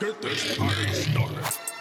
Get this party started.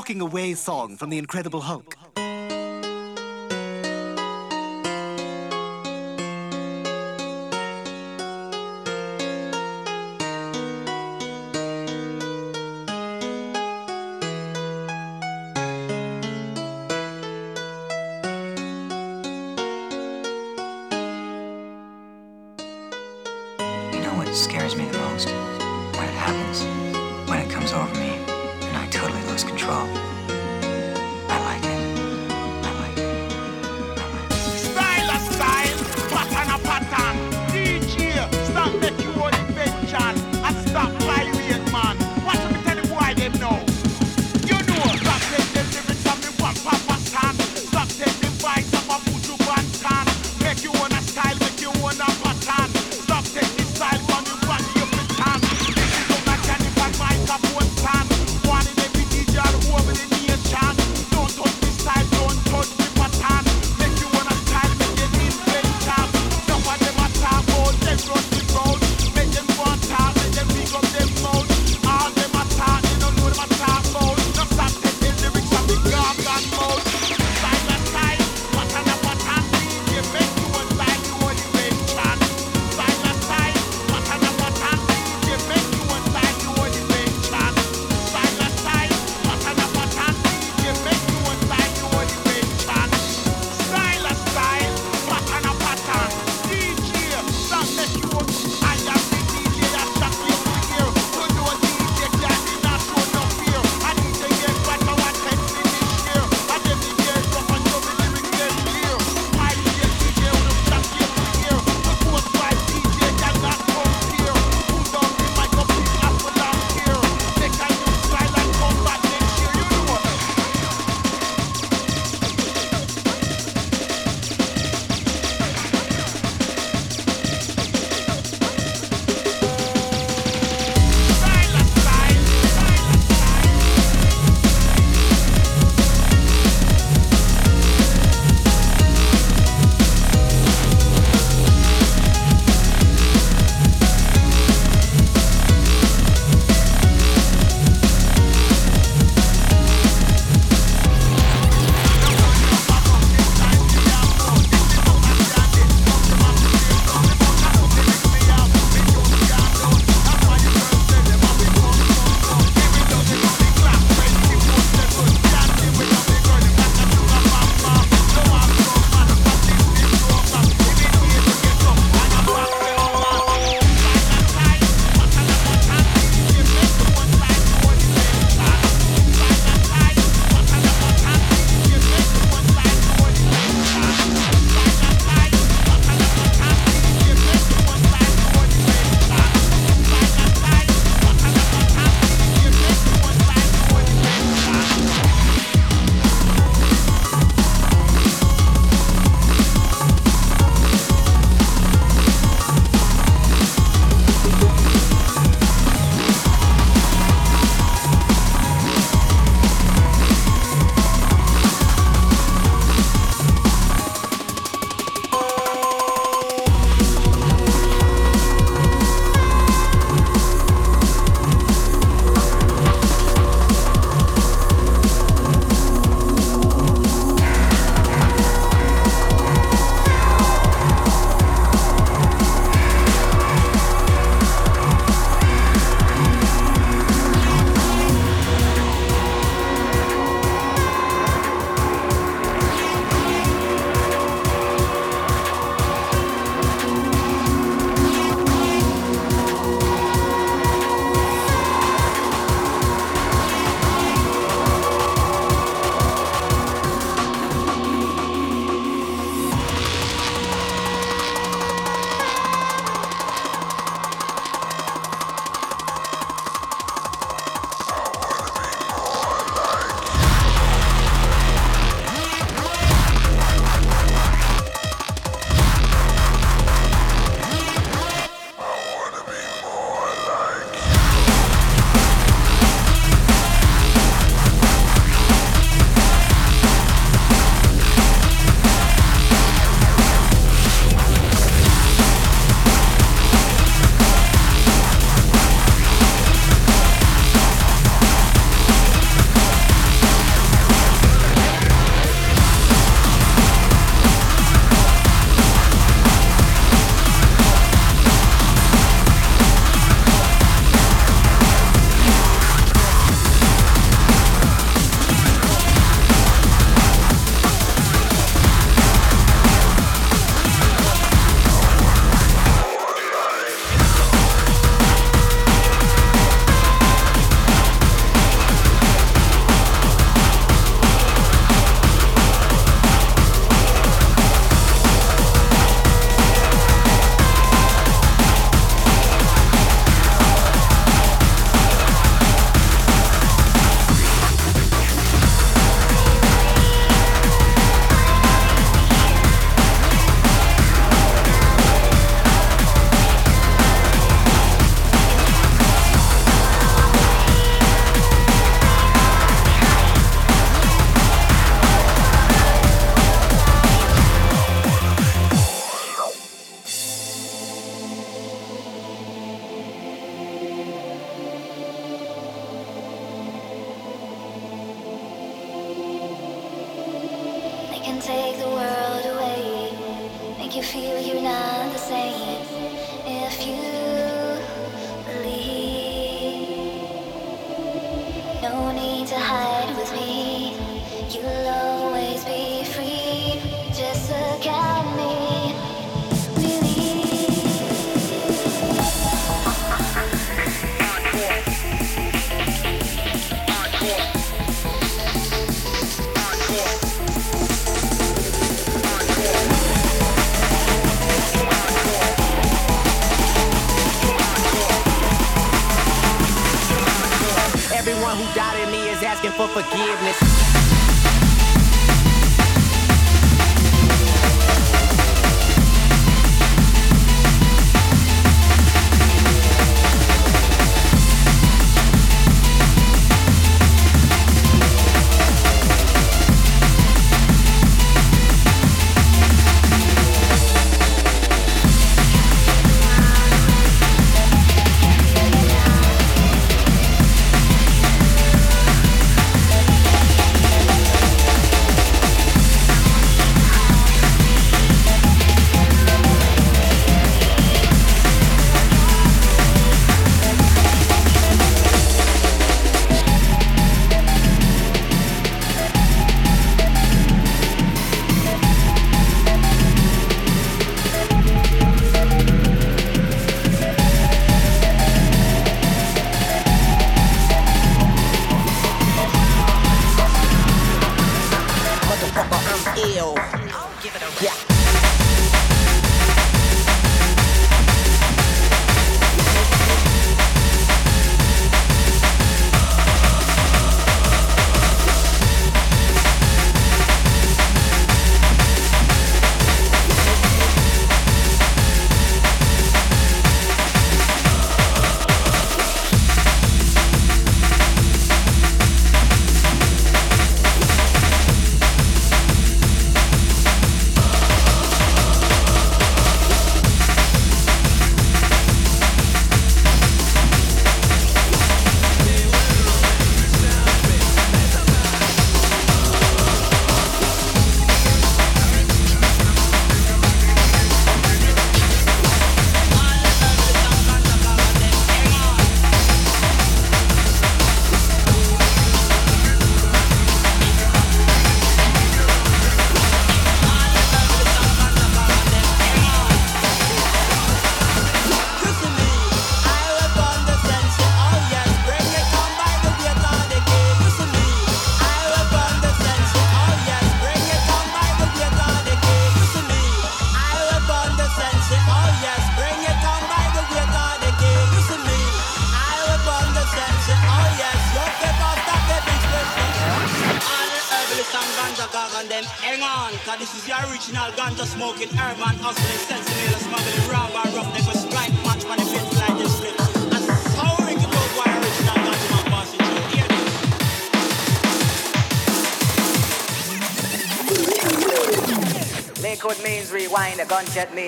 Walking away song from The Incredible Hulk.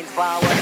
Gunshot means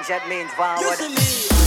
a gunshot means forward.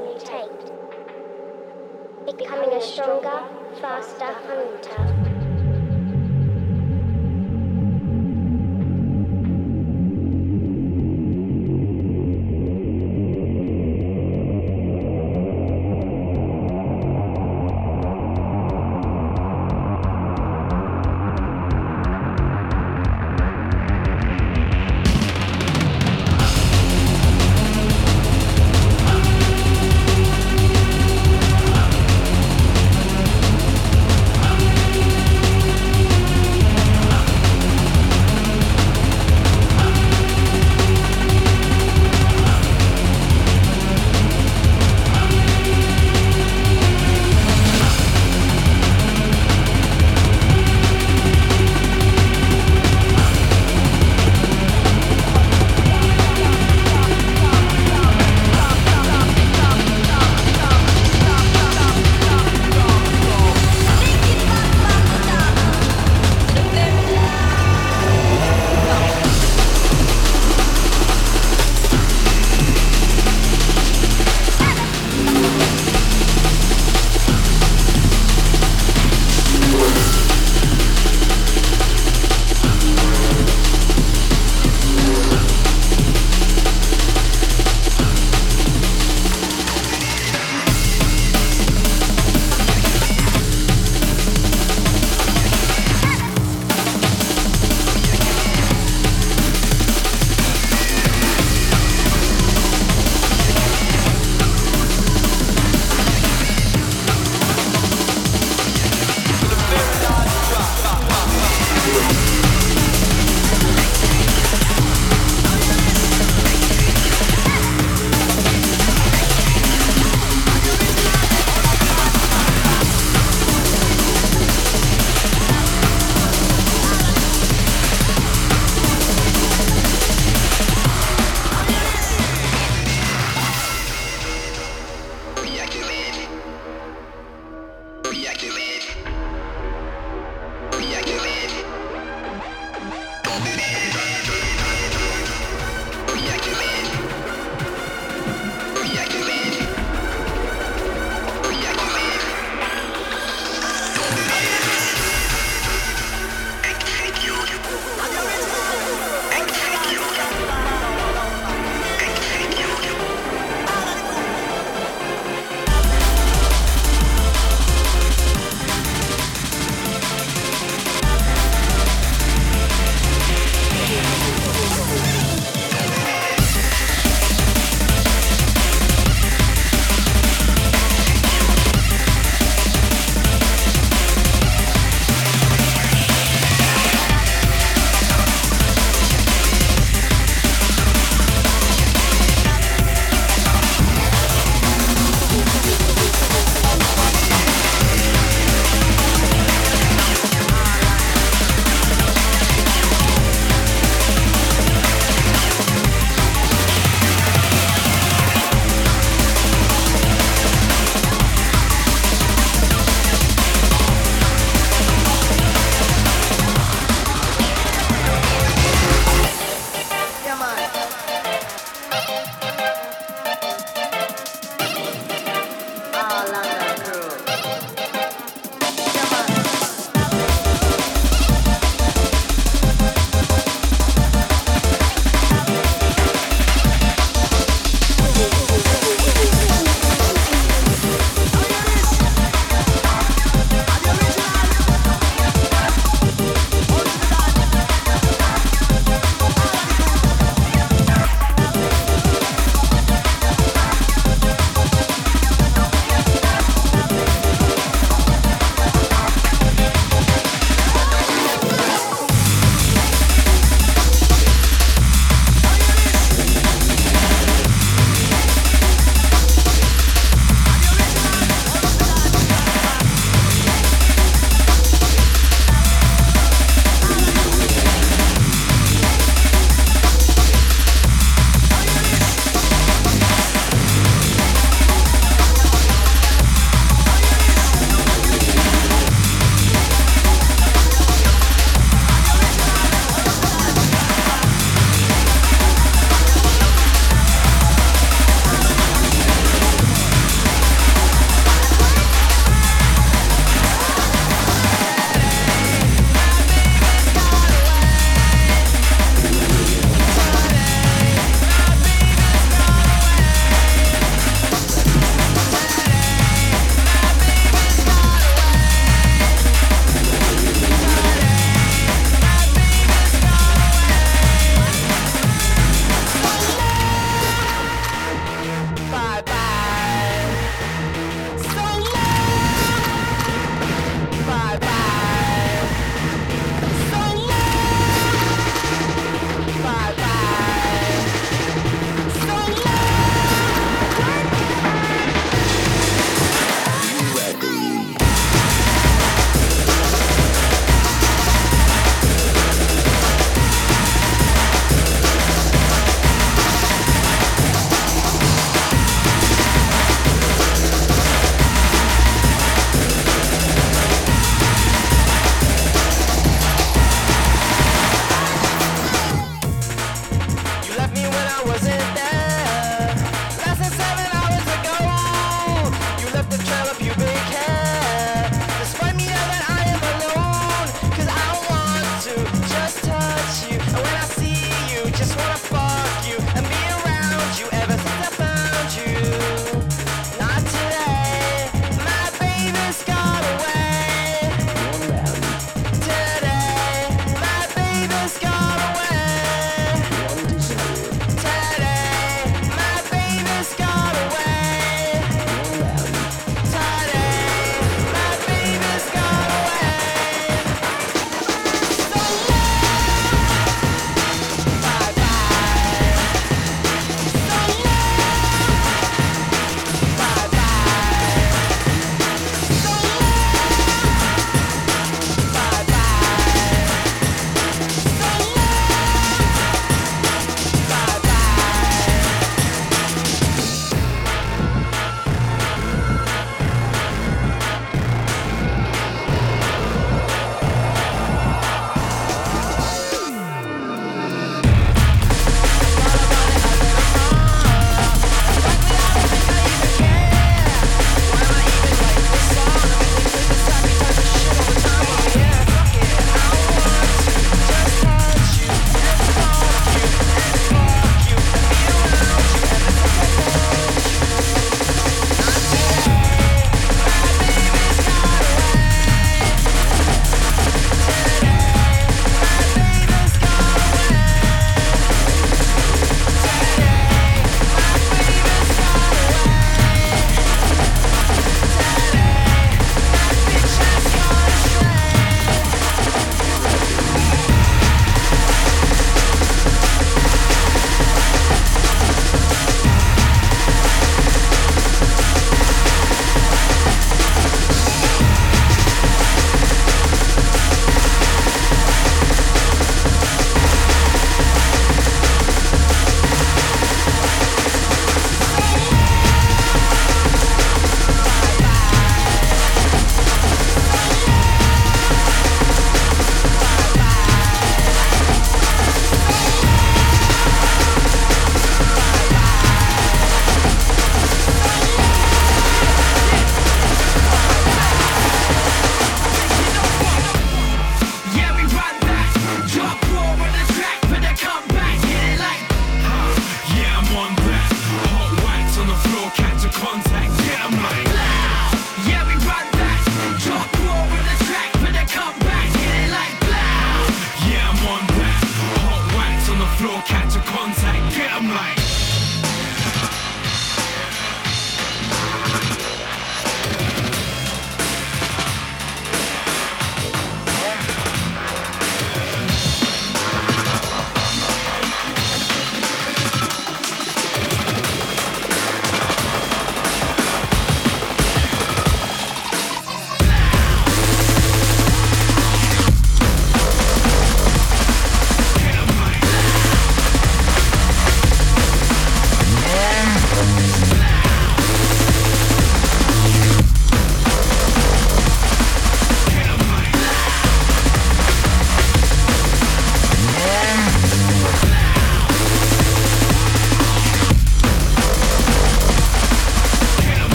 Mutate, becoming a stronger, faster hunter.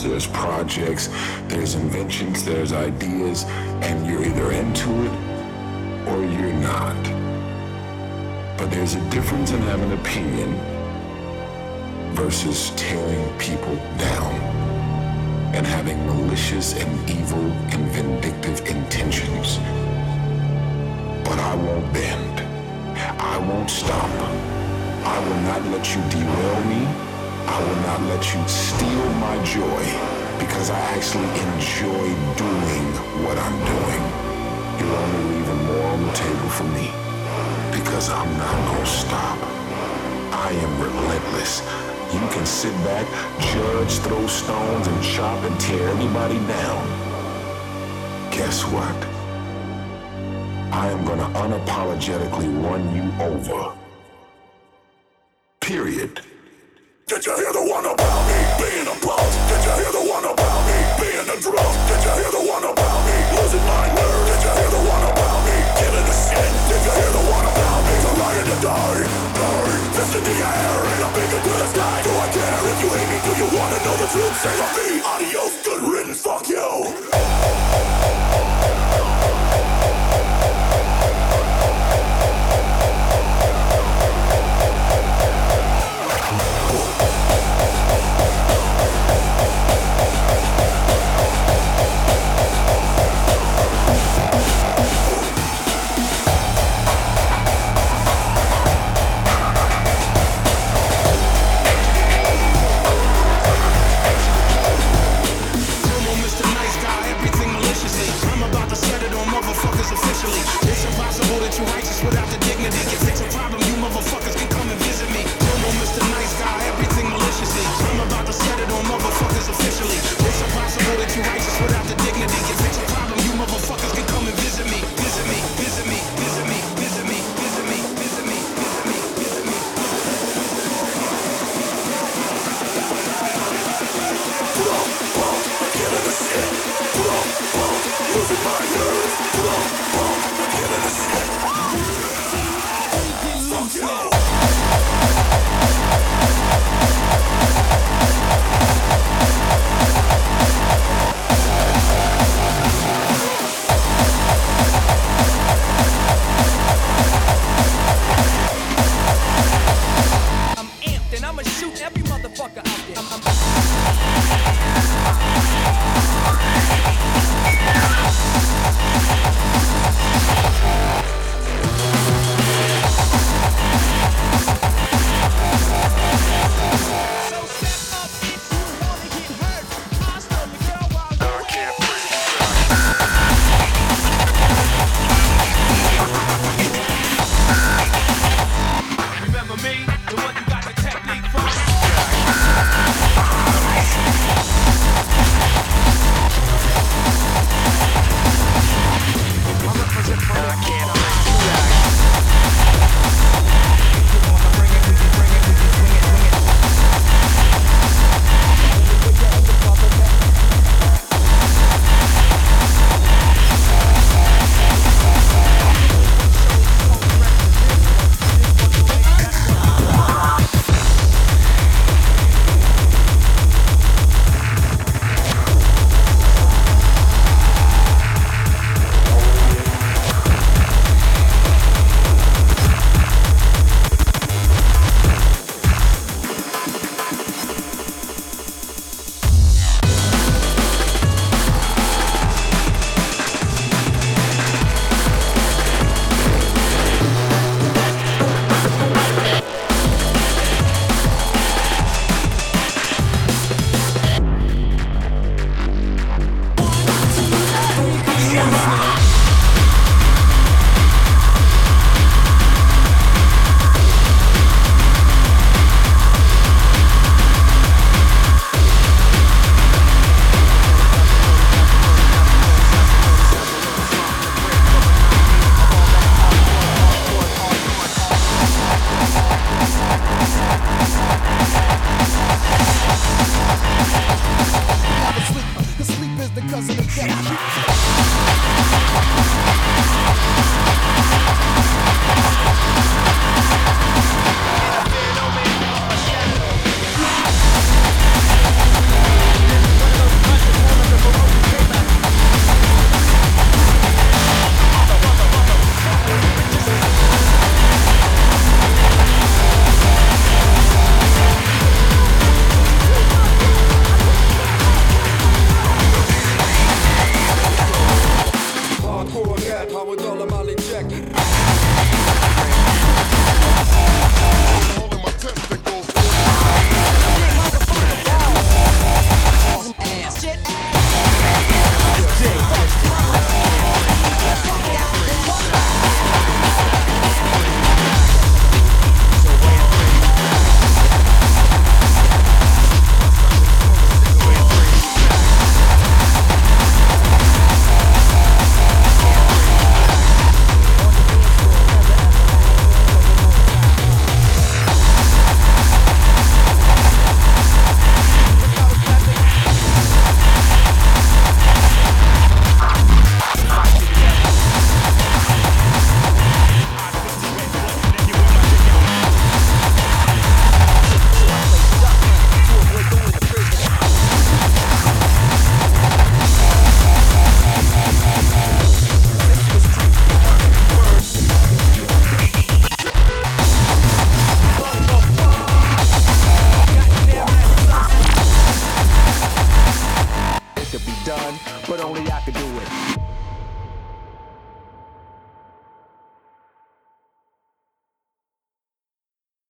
There's projects, there's inventions, there's ideas, and you're either into it or you're not. But there's a difference in having an opinion versus tearing people down and having malicious and evil and vindictive intentions. But I won't bend. I won't stop. I will not let you derail me. I will not let you steal my joy because I actually enjoy doing what I'm doing. You're only leaving more on the table for me because I'm not gonna stop. I am relentless. You can sit back, judge, throw stones, and chop and tear anybody down. Guess what? I am gonna unapologetically run you over.